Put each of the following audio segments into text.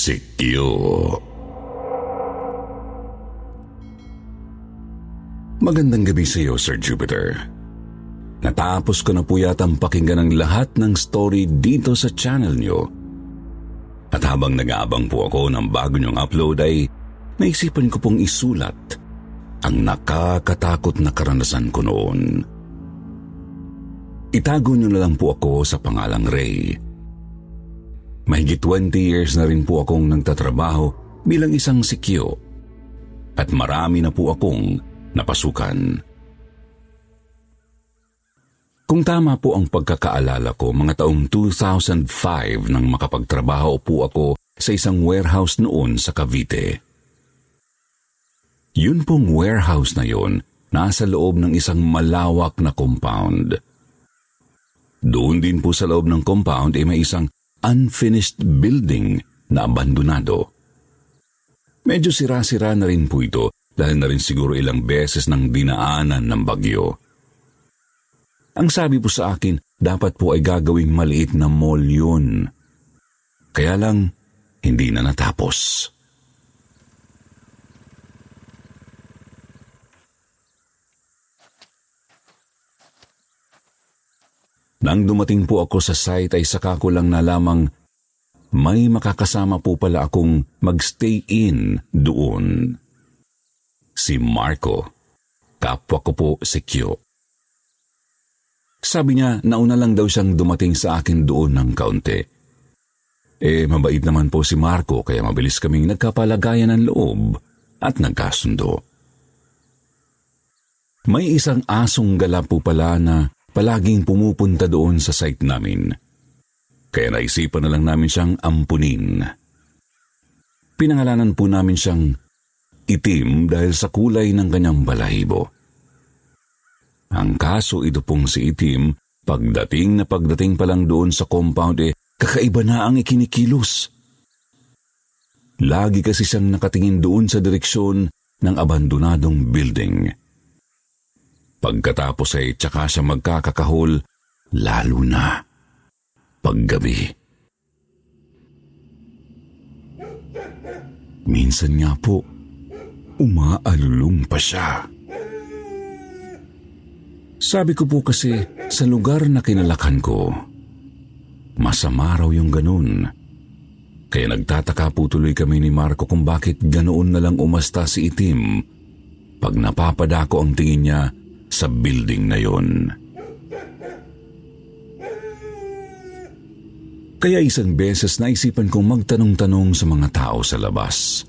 Sikyo. Magandang gabi sa iyo, Sir Jupiter. Natapos ko na po yatang pakinggan ang lahat ng story dito sa channel niyo. At habang nag-aabang po ako ng bago niyong upload ay naisipan ko pong isulat ang nakakatakot na karanasan ko noon. Itago niyo na lang po ako sa pangalang Ray. Mahigit 20 years na rin po akong nagtatrabaho bilang isang sikyo at marami na po akong napasukan. Kung tama po ang pagkakaalala ko, mga taong 2005 nang makapagtrabaho po ako sa isang warehouse noon sa Cavite. Yun pong warehouse na yun, nasa loob ng isang malawak na compound. Doon din po sa loob ng compound ay may isang unfinished building na abandonado. Medyo sira-sira na rin po ito dahil na rin siguro ilang beses ng dinaanan ng bagyo. Ang sabi po sa akin, dapat po ay gagawing maliit na mall yun. Kaya lang, hindi na natapos. Nang dumating po ako sa site ay saka ko lang nalamang may makakasama po pala akong magstay in doon. Si Marco, kapwa ko po si Kyo. Sabi niya, nauna lang daw siyang dumating sa akin doon ng kaunti. Eh, mabait naman po si Marco kaya mabilis kaming nagkapalagayan ng loob at nagkasundo. May isang asong gala po pala na palaging pumupunta doon sa site namin. Kaya naisipan na lang namin siyang ampunin. Pinangalanan po namin siyang itim dahil sa kulay ng kanyang balahibo. Ang kaso ito pong si itim, pagdating na pagdating pa lang doon sa compound eh, kakaiba na ang ikinikilos. Lagi kasi siyang nakatingin doon sa direksyon ng abandonadong building. Pagkatapos ay tsaka siya magkakakahol, lalo na paggabi. Minsan nga po, umaalulong pa siya. Sabi ko po kasi sa lugar na kinalakan ko, masama raw yung ganun. Kaya nagtataka po tuloy kami ni Marco kung bakit ganoon na lang umasta si Itim pag napapadako ang tingin niya sa building na yon. Kaya isang beses naisipan kong magtanong-tanong sa mga tao sa labas.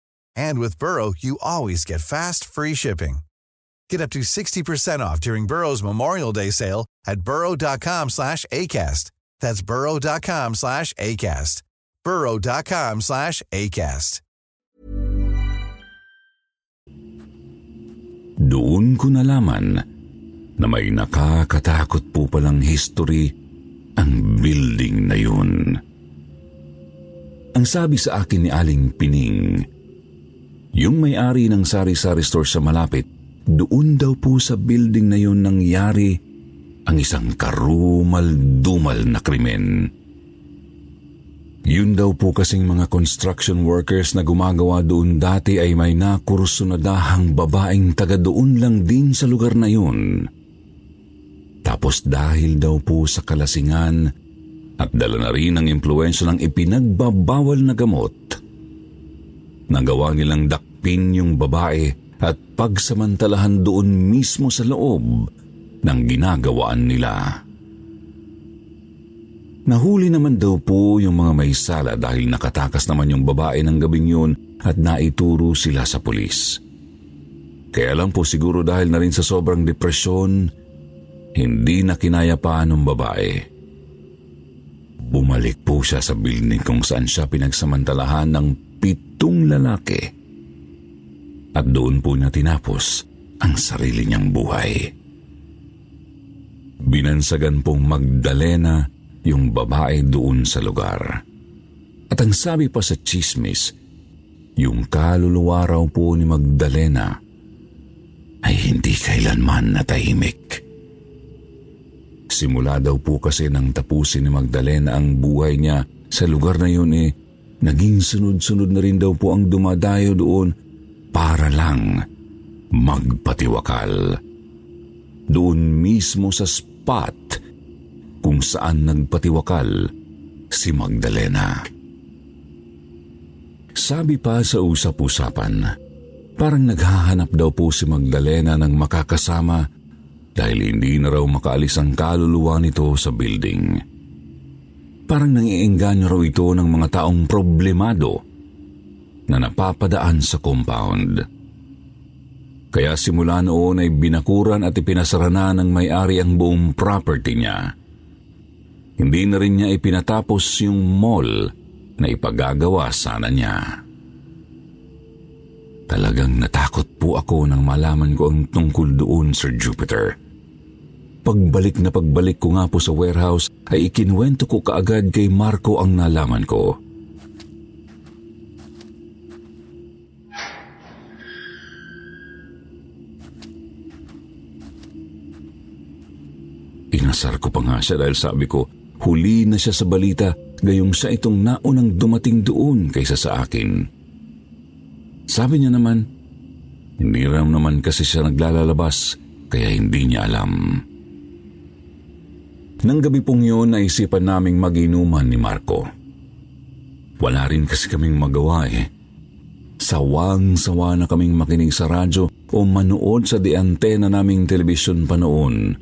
And with Burrow, you always get fast, free shipping. Get up to 60% off during Burrow's Memorial Day sale at burrow.com slash ACAST. That's burrow.com slash ACAST. burrow.com slash ACAST. Doon ko nalaman na may nakakatakot po palang history ang building na yun. Ang sabi sa akin ni Aling Pining, yung may-ari ng sari-sari store sa malapit, doon daw po sa building na yun nangyari ang isang karumal-dumal na krimen. Yun daw po kasing mga construction workers na gumagawa doon dati ay may nakursunadahang babaeng taga doon lang din sa lugar na yun. Tapos dahil daw po sa kalasingan at dala na rin ang impluensya ng ipinagbabawal na gamot, nagawa nilang dakpin yung babae at pagsamantalahan doon mismo sa loob ng ginagawaan nila. Nahuli naman daw po yung mga may sala dahil nakatakas naman yung babae ng gabing yun at naituro sila sa pulis. Kaya lang po siguro dahil na rin sa sobrang depresyon, hindi na kinaya pa ng babae. Bumalik po siya sa building kung saan siya pinagsamantalahan ng pitong lalaki. At doon po niya tinapos ang sarili niyang buhay. Binansagan pong Magdalena yung babae doon sa lugar. At ang sabi pa sa chismis, yung kaluluwa raw po ni Magdalena ay hindi kailanman natahimik. Simula daw po kasi nang tapusin ni Magdalena ang buhay niya sa lugar na yun eh, naging sunod-sunod na rin daw po ang dumadayo doon para lang magpatiwakal. Doon mismo sa spot kung saan nagpatiwakal si Magdalena. Sabi pa sa usap-usapan, parang naghahanap daw po si Magdalena ng makakasama dahil hindi na raw makaalis ang kaluluwa nito sa building. Parang nangiengganyo raw ito ng mga taong problemado na napapadaan sa compound. Kaya simula noon ay binakuran at ipinasara na ng may-ari ang buong property niya. Hindi na rin niya ipinatapos yung mall na ipagagawa sana niya. Talagang natakot po ako nang malaman ko ang tungkol doon, Sir Jupiter. Pagbalik na pagbalik ko nga po sa warehouse ay ikinwento ko kaagad kay Marco ang nalaman ko. Inasar ko pa nga siya dahil sabi ko, Huli na siya sa balita, gayong siya itong naunang dumating doon kaysa sa akin. Sabi niya naman, hindi naman kasi siya naglalalabas, kaya hindi niya alam. Nang gabi pong yun, naisipan naming maginuman ni Marco. Wala rin kasi kaming magawa eh. Sawang-sawa na kaming makinig sa radyo o manood sa di antena naming telebisyon pa noon.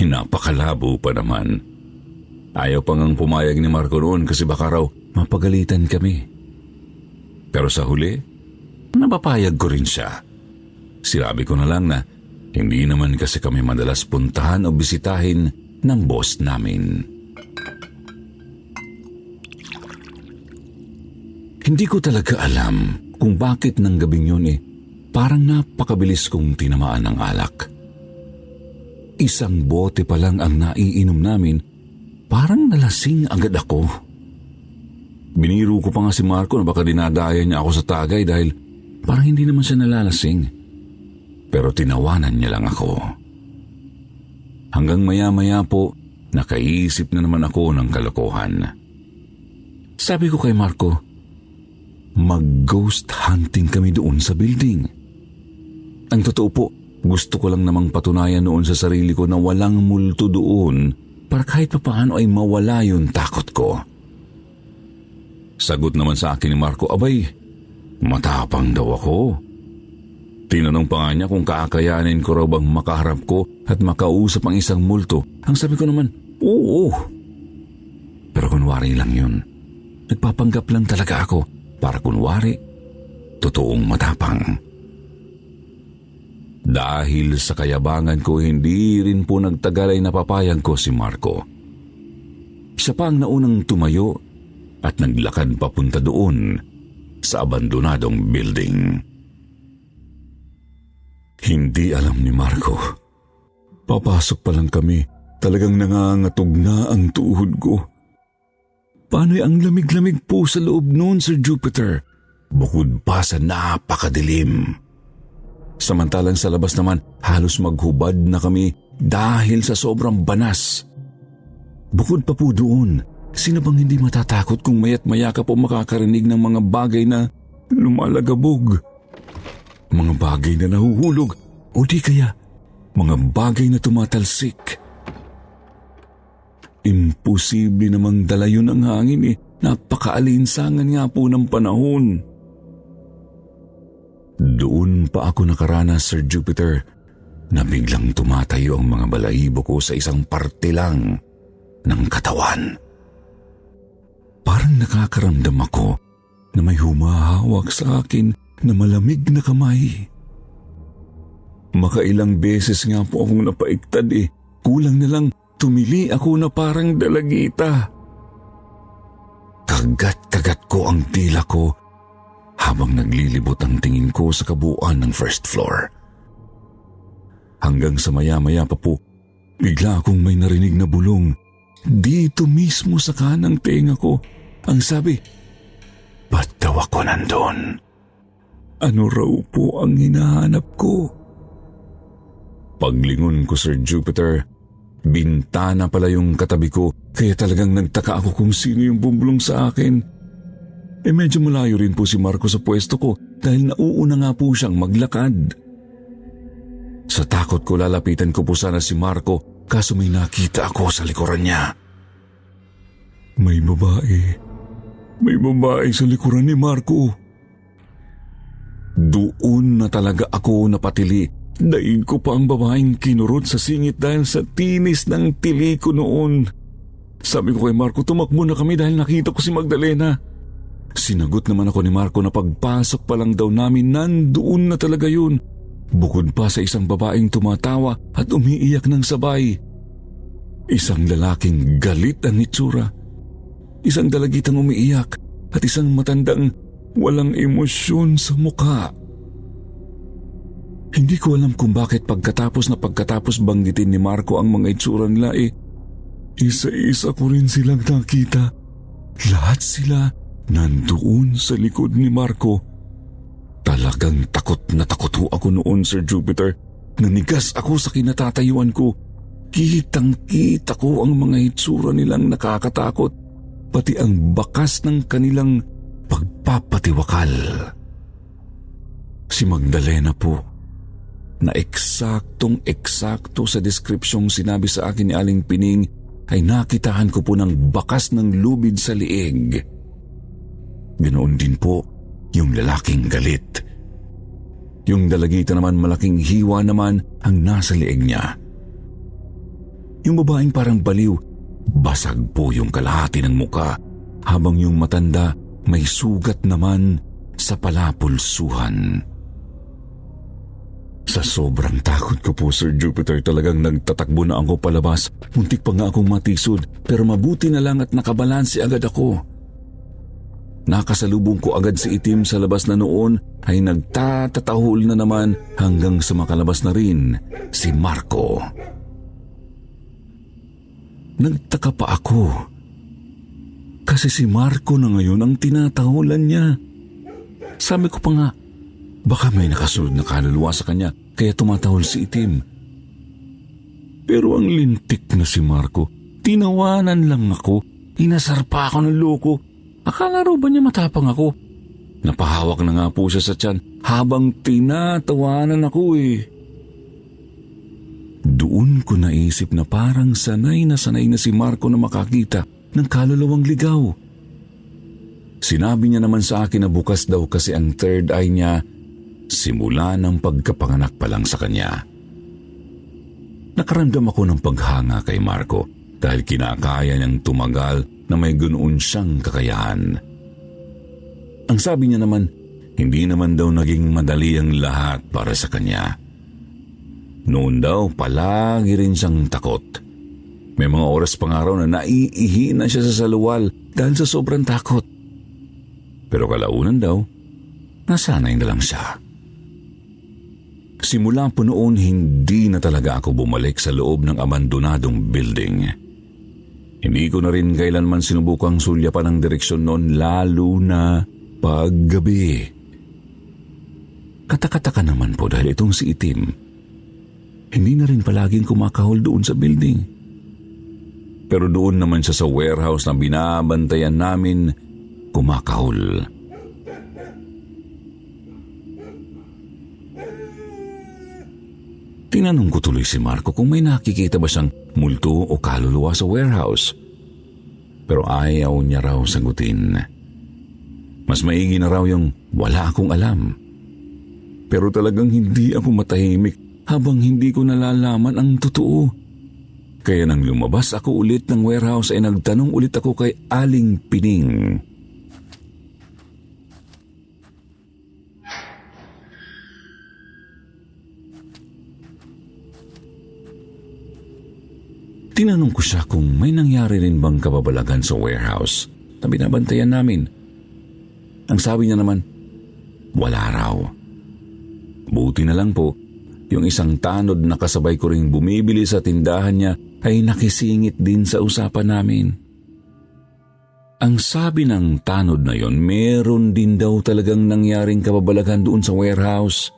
Napakalabo pa naman. Ayaw pa ngang pumayag ni Marco noon kasi baka raw mapagalitan kami. Pero sa huli, napapayag ko rin siya. Sinabi ko na lang na hindi naman kasi kami madalas puntahan o bisitahin ng boss namin. Hindi ko talaga alam kung bakit ng gabing yun eh parang napakabilis kong tinamaan ng alak. Isang bote pa lang ang naiinom namin Parang nalasing agad ako. Biniro ko pa nga si Marco na baka dinadaya niya ako sa tagay dahil parang hindi naman siya nalalasing. Pero tinawanan niya lang ako. Hanggang maya-maya po, nakaisip na naman ako ng kalokohan. Sabi ko kay Marco, mag-ghost hunting kami doon sa building. Ang totoo po, gusto ko lang namang patunayan noon sa sarili ko na walang multo doon para kahit paano ay mawala yung takot ko. Sagot naman sa akin ni Marco, abay, matapang daw ako. Tinanong pa nga niya kung kakayanin ko raw bang makaharap ko at makausap ang isang multo. Ang sabi ko naman, oo. Pero kunwari lang yun. Nagpapanggap lang talaga ako para kunwari, totoong matapang. Dahil sa kayabangan ko, hindi rin po nagtagal ay napapayag ko si Marco. Siya pa ang naunang tumayo at naglakad papunta doon sa abandonadong building. Hindi alam ni Marco. Papasok pa lang kami, talagang nangangatog na ang tuhod ko. Paano'y ang lamig-lamig po sa loob noon, Sir Jupiter? Bukod pa sa napakadilim. Samantalang sa labas naman, halos maghubad na kami dahil sa sobrang banas. Bukod pa po doon, sino bang hindi matatakot kung mayat maya ka po makakarinig ng mga bagay na lumalagabog? Mga bagay na nahuhulog o di kaya mga bagay na tumatalsik. Imposible namang dala yun ang hangin eh. Napakaalinsangan nga po ng panahon. Doon pa ako nakaranas, Sir Jupiter, na biglang tumatayo ang mga balahibo ko sa isang parte lang ng katawan. Parang nakakaramdam ako na may humahawak sa akin na malamig na kamay. Makailang beses nga po akong napaiktad eh. Kulang na lang tumili ako na parang dalagita. Kagat-kagat ko ang tila ko habang naglilibot ang tingin ko sa kabuuan ng first floor. Hanggang sa maya-maya pa po, bigla akong may narinig na bulong. Dito mismo sa kanang tenga ko. Ang sabi, ba't daw ako nandun? Ano raw po ang hinahanap ko? Paglingon ko, Sir Jupiter, bintana pala yung katabi ko kaya talagang nagtaka ako kung sino yung bumulong sa akin. Eh medyo malayo rin po si Marco sa pwesto ko dahil nauuna nga po siyang maglakad. Sa takot ko lalapitan ko po sana si Marco kaso may nakita ako sa likuran niya. May babae. May babae sa likuran ni Marco. Doon na talaga ako napatili. Daig ko pa ang babaeng kinurot sa singit dahil sa tinis ng tili ko noon. Sabi ko kay Marco, tumakbo na kami dahil nakita ko si Magdalena. Sinagot naman ako ni Marco na pagpasok pa lang daw namin nandoon na talaga yun. Bukod pa sa isang babaeng tumatawa at umiiyak ng sabay. Isang lalaking galit ang itsura. Isang dalagitang umiiyak at isang matandang Walang emosyon sa mukha. Hindi ko alam kung bakit pagkatapos na pagkatapos banggitin ni Marco ang mga itsura nila eh, isa-isa ko rin silang nakita. Lahat sila nandoon sa likod ni Marco. Talagang takot na takot ho ako noon, Sir Jupiter. Nanigas ako sa kinatatayuan ko. Kitang-kita ko ang mga itsura nilang nakakatakot, pati ang bakas ng kanilang pagpapatiwakal. Si Magdalena po, na eksaktong eksakto sa deskripsyong sinabi sa akin ni Aling Pining ay nakitahan ko po ng bakas ng lubid sa liig. Ganoon din po yung lalaking galit. Yung dalagita naman malaking hiwa naman ang nasa liig niya. Yung babaeng parang baliw, basag po yung kalahati ng muka habang yung matanda may sugat naman sa palapulsuhan. Sa sobrang takot ko po, Sir Jupiter, talagang nagtatakbo na ako palabas. Muntik pa nga akong matisod, pero mabuti na lang at nakabalansi agad ako. Nakasalubong ko agad si itim sa labas na noon ay nagtatatahol na naman hanggang sa makalabas na rin si Marco. Nagtaka pa ako kasi si Marco na ngayon ang tinatahulan niya. Sabi ko pa nga, baka may nakasunod na kaluluwa sa kanya kaya tumatahol si Itim. Pero ang lintik na si Marco, tinawanan lang ako, inasar pa ako ng loko. Akala raw ba niya matapang ako? Napahawak na nga po siya sa tiyan habang tinatawanan ako eh. Doon ko naisip na parang sanay na sanay na si Marco na makakita ng kaluluwang ligaw. Sinabi niya naman sa akin na bukas daw kasi ang third eye niya simula ng pagkapanganak pa lang sa kanya. Nakaramdam ako ng paghanga kay Marco dahil kinakaya niyang tumagal na may ganoon siyang kakayahan. Ang sabi niya naman, hindi naman daw naging madali ang lahat para sa kanya. Noon daw palagi rin siyang takot may mga oras pang araw na naiihi na siya sa saluwal dahil sa sobrang takot. Pero kalaunan daw, nasanay na lang siya. Simula po noon, hindi na talaga ako bumalik sa loob ng abandonadong building. Hindi ko na rin kailanman sinubukang sulyapan ang direksyon noon lalo na paggabi. Katakataka naman po dahil itong si Itim, hindi na rin palaging kumakahol doon sa building. Pero doon naman siya sa warehouse na binabantayan namin kumakahol. Tinanong ko tuloy si Marco kung may nakikita ba siyang multo o kaluluwa sa warehouse. Pero ayaw niya raw sagutin. Mas maigi na raw yung wala akong alam. Pero talagang hindi ako matahimik habang hindi ko nalalaman ang totoo. Kaya nang lumabas ako ulit ng warehouse ay nagtanong ulit ako kay Aling Pining. Tinanong ko siya kung may nangyari rin bang kababalagan sa warehouse na binabantayan namin. Ang sabi niya naman, wala raw. Buti na lang po, yung isang tanod na kasabay ko ring bumibili sa tindahan niya ay nakisingit din sa usapan namin. Ang sabi ng tanod na yon, meron din daw talagang nangyaring kababalagan doon sa warehouse.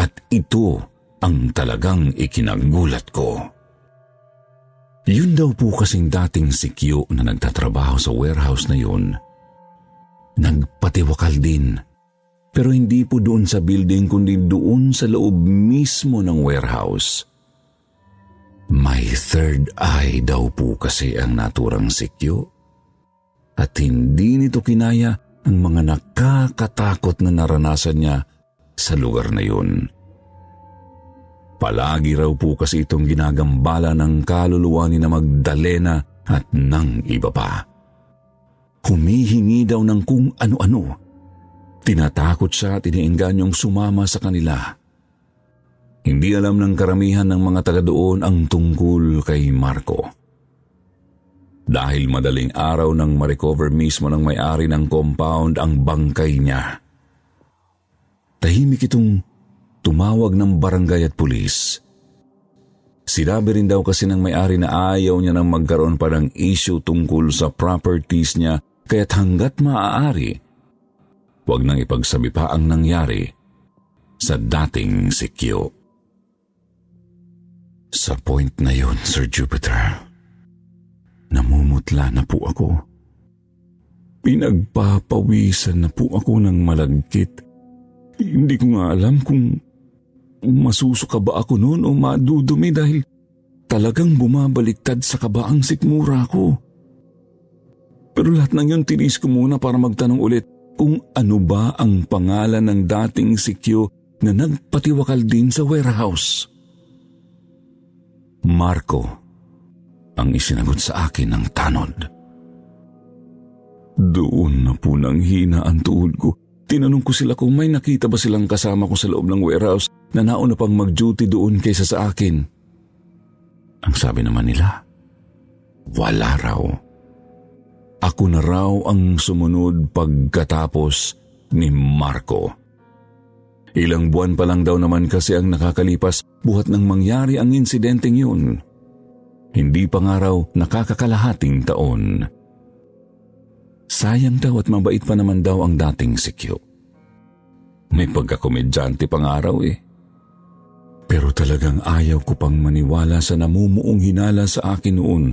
At ito ang talagang ikinagulat ko. Yun daw po kasing dating si Kyo na nagtatrabaho sa warehouse na yun. Nagpatiwakal din. Pero hindi po doon sa building kundi doon sa loob mismo ng warehouse. May third eye daw po kasi ang naturang si Kyo. At hindi nito kinaya ang mga nakakatakot na naranasan niya sa lugar na yun. Palagi raw po kasi itong ginagambala ng kaluluwa ni na Magdalena at ng iba pa. Humihingi daw ng kung ano-ano. Tinatakot siya at iniingganyong sumama sa kanila. Hindi alam ng karamihan ng mga taga doon ang tungkol kay Marco. Dahil madaling araw nang ma-recover mismo ng may-ari ng compound ang bangkay niya. Tahimik itong tumawag ng barangay at pulis. Sinabi rin daw kasi ng may-ari na ayaw niya nang magkaroon pa ng issue tungkol sa properties niya kaya't hanggat maaari, huwag nang ipagsabi pa ang nangyari sa dating si. Sa point na yon, Sir Jupiter, namumutla na po ako. Pinagpapawisan na po ako ng malagkit. Hindi ko nga alam kung Masusuka ba ako noon o madudumi dahil talagang bumabaliktad sa kaba ang sikmura ko. Pero lahat ng yun tinis ko muna para magtanong ulit kung ano ba ang pangalan ng dating sikyo na nagpatiwakal din sa warehouse. Marco ang isinagot sa akin ng tanod. Doon na po nang hina ang tuhod ko. Tinanong ko sila kung may nakita ba silang kasama ko sa loob ng warehouse na nauna pang mag-duty doon kaysa sa akin. Ang sabi naman nila, wala raw. Ako na raw ang sumunod pagkatapos ni Marco. Ilang buwan pa lang daw naman kasi ang nakakalipas buhat nang mangyari ang insidenteng yun. Hindi pa nga raw nakakakalahating taon. Sayang daw at mabait pa naman daw ang dating si Q. May pagkakomedyante pang araw eh. Pero talagang ayaw ko pang maniwala sa namumuong hinala sa akin noon.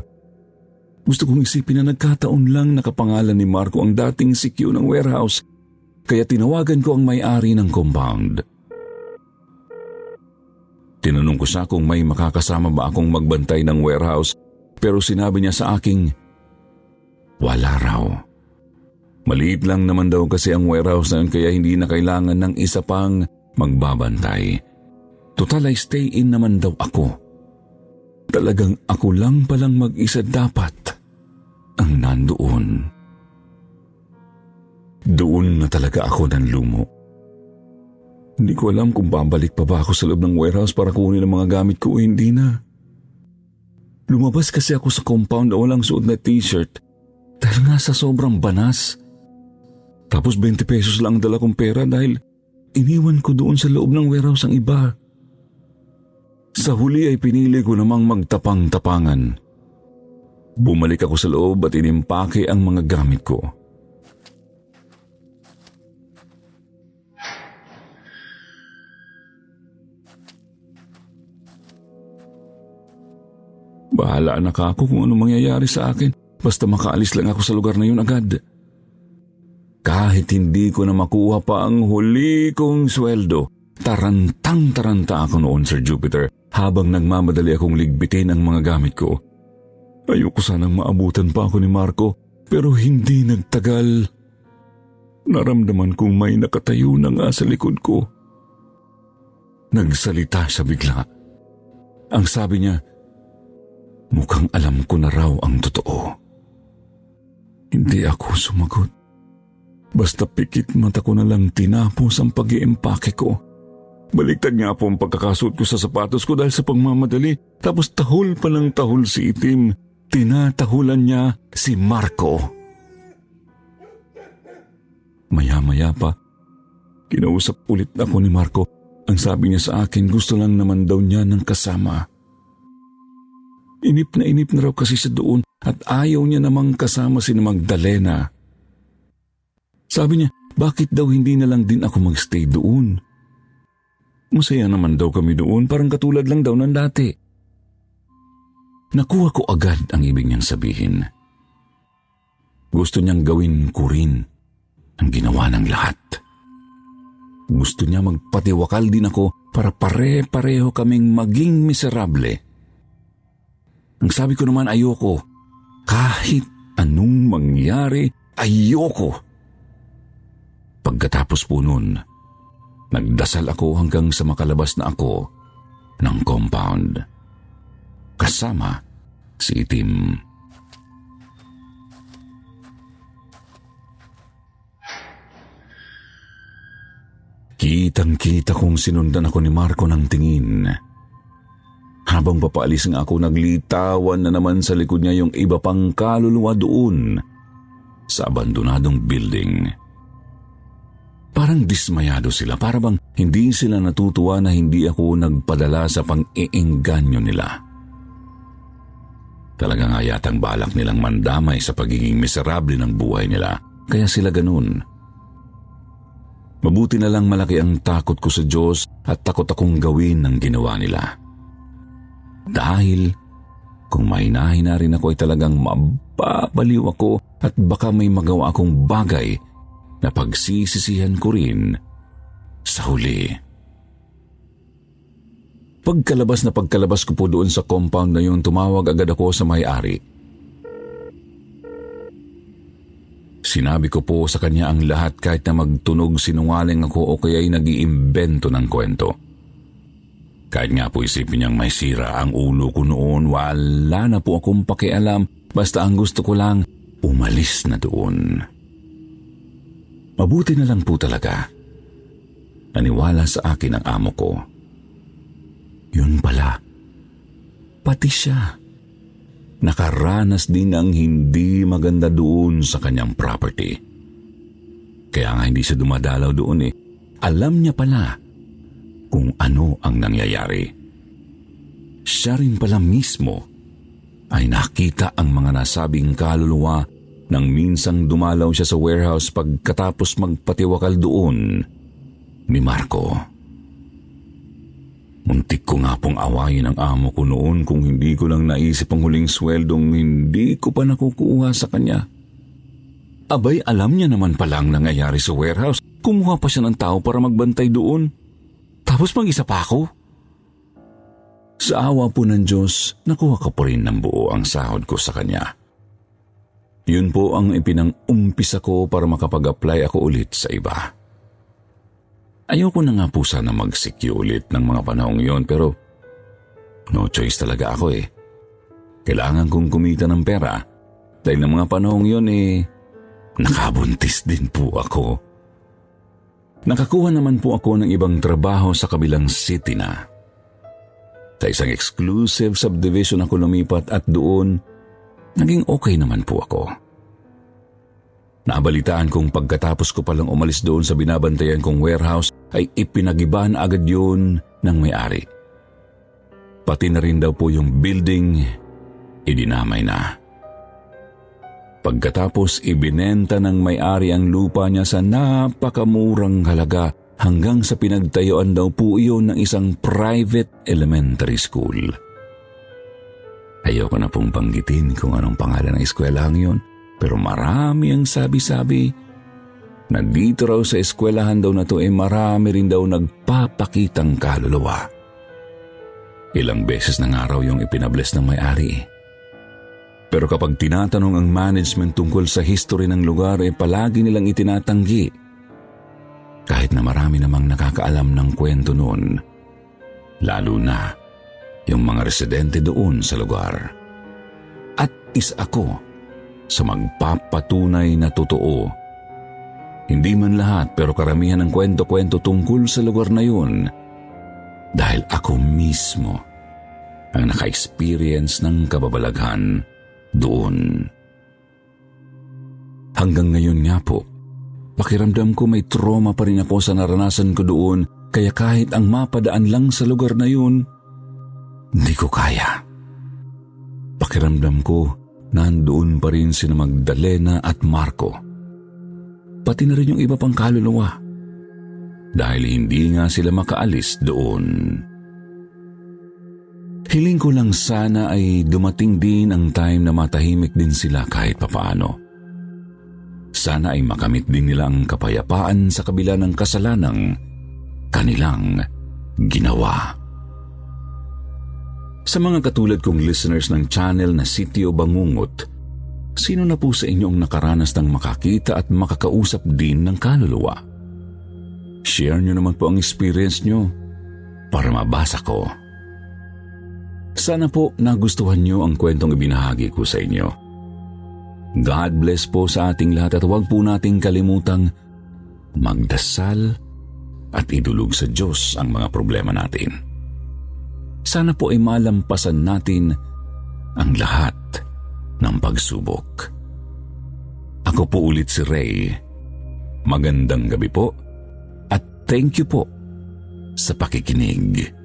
Gusto kong isipin na nagkataon lang nakapangalan ni Marco ang dating CQ ng warehouse, kaya tinawagan ko ang may-ari ng compound. Tinanong ko siya kung may makakasama ba akong magbantay ng warehouse, pero sinabi niya sa aking, wala raw. Maliit lang naman daw kasi ang warehouse na yun kaya hindi na kailangan ng isa pang magbabantay. Total ay stay in naman daw ako. Talagang ako lang palang mag-isa dapat ang nandoon. Doon na talaga ako ng lumo. Hindi ko alam kung babalik pa ba ako sa loob ng warehouse para kunin ang mga gamit ko o hindi na. Lumabas kasi ako sa compound na walang suot na t-shirt dahil nga sa sobrang banas. Tapos 20 pesos lang dala kong pera dahil iniwan ko doon sa loob ng warehouse ang iba. Sa huli ay pinili ko namang magtapang-tapangan. Bumalik ako sa loob at inimpake ang mga gamit ko. Bahala na ka ako kung ano mangyayari sa akin basta makaalis lang ako sa lugar na yun agad. Kahit hindi ko na makuha pa ang huli kong sweldo, tarantang-taranta ako noon, Sir Jupiter, habang nagmamadali akong ligbitin ang mga gamit ko. Ayoko sanang maabutan pa ako ni Marco, pero hindi nagtagal. Naramdaman kong may nakatayo na nga sa likod ko. Nagsalita siya bigla. Ang sabi niya, Mukhang alam ko na raw ang totoo. Hindi ako sumagot. Basta pikit mata ko na lang tinapos ang pag iempake ko. Baliktad nga po ang pagkakasuot ko sa sapatos ko dahil sa pagmamadali. Tapos tahol pa ng tahol si Itim. Tinatahulan niya si Marco. Maya-maya pa, kinausap ulit ako ni Marco. Ang sabi niya sa akin, gusto lang naman daw niya ng kasama. Inip na inip na raw kasi siya doon at ayaw niya namang kasama si Magdalena. Sabi niya, bakit daw hindi na lang din ako magstay doon? Masaya naman daw kami doon, parang katulad lang daw ng dati. Nakuha ko agad ang ibig niyang sabihin. Gusto niyang gawin ko rin ang ginawa ng lahat. Gusto niya magpatiwakal din ako para pare-pareho kaming maging miserable ang sabi ko naman ayoko. Kahit anong mangyari, ayoko. Pagkatapos po nun, nagdasal ako hanggang sa makalabas na ako ng compound. Kasama si Itim. Kitang-kita kong sinundan ako ni Marco ng tingin. Habang papaalis nga ako, naglitawan na naman sa likod niya yung iba pang kaluluwa doon sa abandonadong building. Parang dismayado sila, para bang hindi sila natutuwa na hindi ako nagpadala sa pang-iingganyo nila. Talaga nga yatang balak nilang mandamay sa pagiging miserable ng buhay nila, kaya sila ganun. Mabuti na lang malaki ang takot ko sa Diyos at takot akong gawin ng ginawa nila. Dahil kung mahinahin na rin ako ay talagang mababaliw ako at baka may magawa akong bagay na pagsisisihan ko rin sa huli. Pagkalabas na pagkalabas ko po doon sa compound na yun, tumawag agad ako sa may-ari. Sinabi ko po sa kanya ang lahat kahit na magtunog sinungaling ako o kaya'y nag-iimbento ng kwento. Kahit nga po isipin niyang may sira ang ulo ko noon, wala na po akong pakialam. Basta ang gusto ko lang, umalis na doon. Mabuti na lang po talaga. Naniwala sa akin ang amo ko. Yun pala, pati siya. Nakaranas din ng hindi maganda doon sa kanyang property. Kaya nga hindi siya dumadalaw doon eh. Alam niya pala kung ano ang nangyayari. Siya rin pala mismo ay nakita ang mga nasabing kaluluwa nang minsang dumalaw siya sa warehouse pagkatapos magpatiwakal doon ni Marco. Muntik ko nga pong awayin ang amo ko noon kung hindi ko lang naisip ang huling sweldong hindi ko pa nakukuha sa kanya. Abay, alam niya naman palang nangyayari sa warehouse. Kumuha pa siya ng tao para magbantay doon. Tapos mag-isa pa ako? Sa awa po ng Diyos, nakuha ko po rin ng buo ang sahod ko sa kanya. Yun po ang ipinang-umpisa ko para makapag-apply ako ulit sa iba. Ayoko na nga po sana mag-secure ulit ng mga panahong yon pero no choice talaga ako eh. Kailangan kong kumita ng pera dahil ng mga panahong yon eh nakabuntis din po ako. Nakakuha naman po ako ng ibang trabaho sa kabilang city na. Sa isang exclusive subdivision ako lumipat at doon, naging okay naman po ako. Naabalitaan kong pagkatapos ko palang umalis doon sa binabantayan kong warehouse ay ipinagiban agad yun ng may-ari. Pati na rin daw po yung building, idinamay na. Pagkatapos ibinenta ng may-ari ang lupa niya sa napakamurang halaga hanggang sa pinagtayuan daw po iyon ng isang private elementary school. Ayoko na pong panggitin kung anong pangalan ng eskwelahan yun, pero marami ang sabi-sabi na dito raw sa eskwelahan daw na to ay eh marami rin daw nagpapakitang kaluluwa. Ilang beses na nga raw yung ipinabless ng may-ari. Pero kapag tinatanong ang management tungkol sa history ng lugar ay eh palagi nilang itinatanggi. Kahit na marami namang nakakaalam ng kwento noon. Lalo na yung mga residente doon sa lugar. At isa ako sa magpapatunay na totoo. Hindi man lahat pero karamihan ng kwento-kwento tungkol sa lugar na yun dahil ako mismo ang naka-experience ng kababalaghan doon. Hanggang ngayon nga po, pakiramdam ko may trauma pa rin ako sa naranasan ko doon kaya kahit ang mapadaan lang sa lugar na yun, hindi ko kaya. Pakiramdam ko, nandoon pa rin sina Magdalena at Marco. Pati na rin yung iba pang kaluluwa. Dahil hindi nga sila makaalis doon. Hiling ko lang sana ay dumating din ang time na matahimik din sila kahit papaano. Sana ay makamit din nila ang kapayapaan sa kabila ng kasalanang kanilang ginawa. Sa mga katulad kong listeners ng channel na Sitio Bangungot, sino na po sa inyong nakaranas ng makakita at makakausap din ng kaluluwa? Share nyo naman po ang experience nyo para mabasa ko sana po nagustuhan niyo ang kwentong ibinahagi ko sa inyo. God bless po sa ating lahat at huwag po nating kalimutang magdasal at idulog sa Diyos ang mga problema natin. Sana po ay malampasan natin ang lahat ng pagsubok. Ako po ulit si Ray. Magandang gabi po at thank you po sa pakikinig.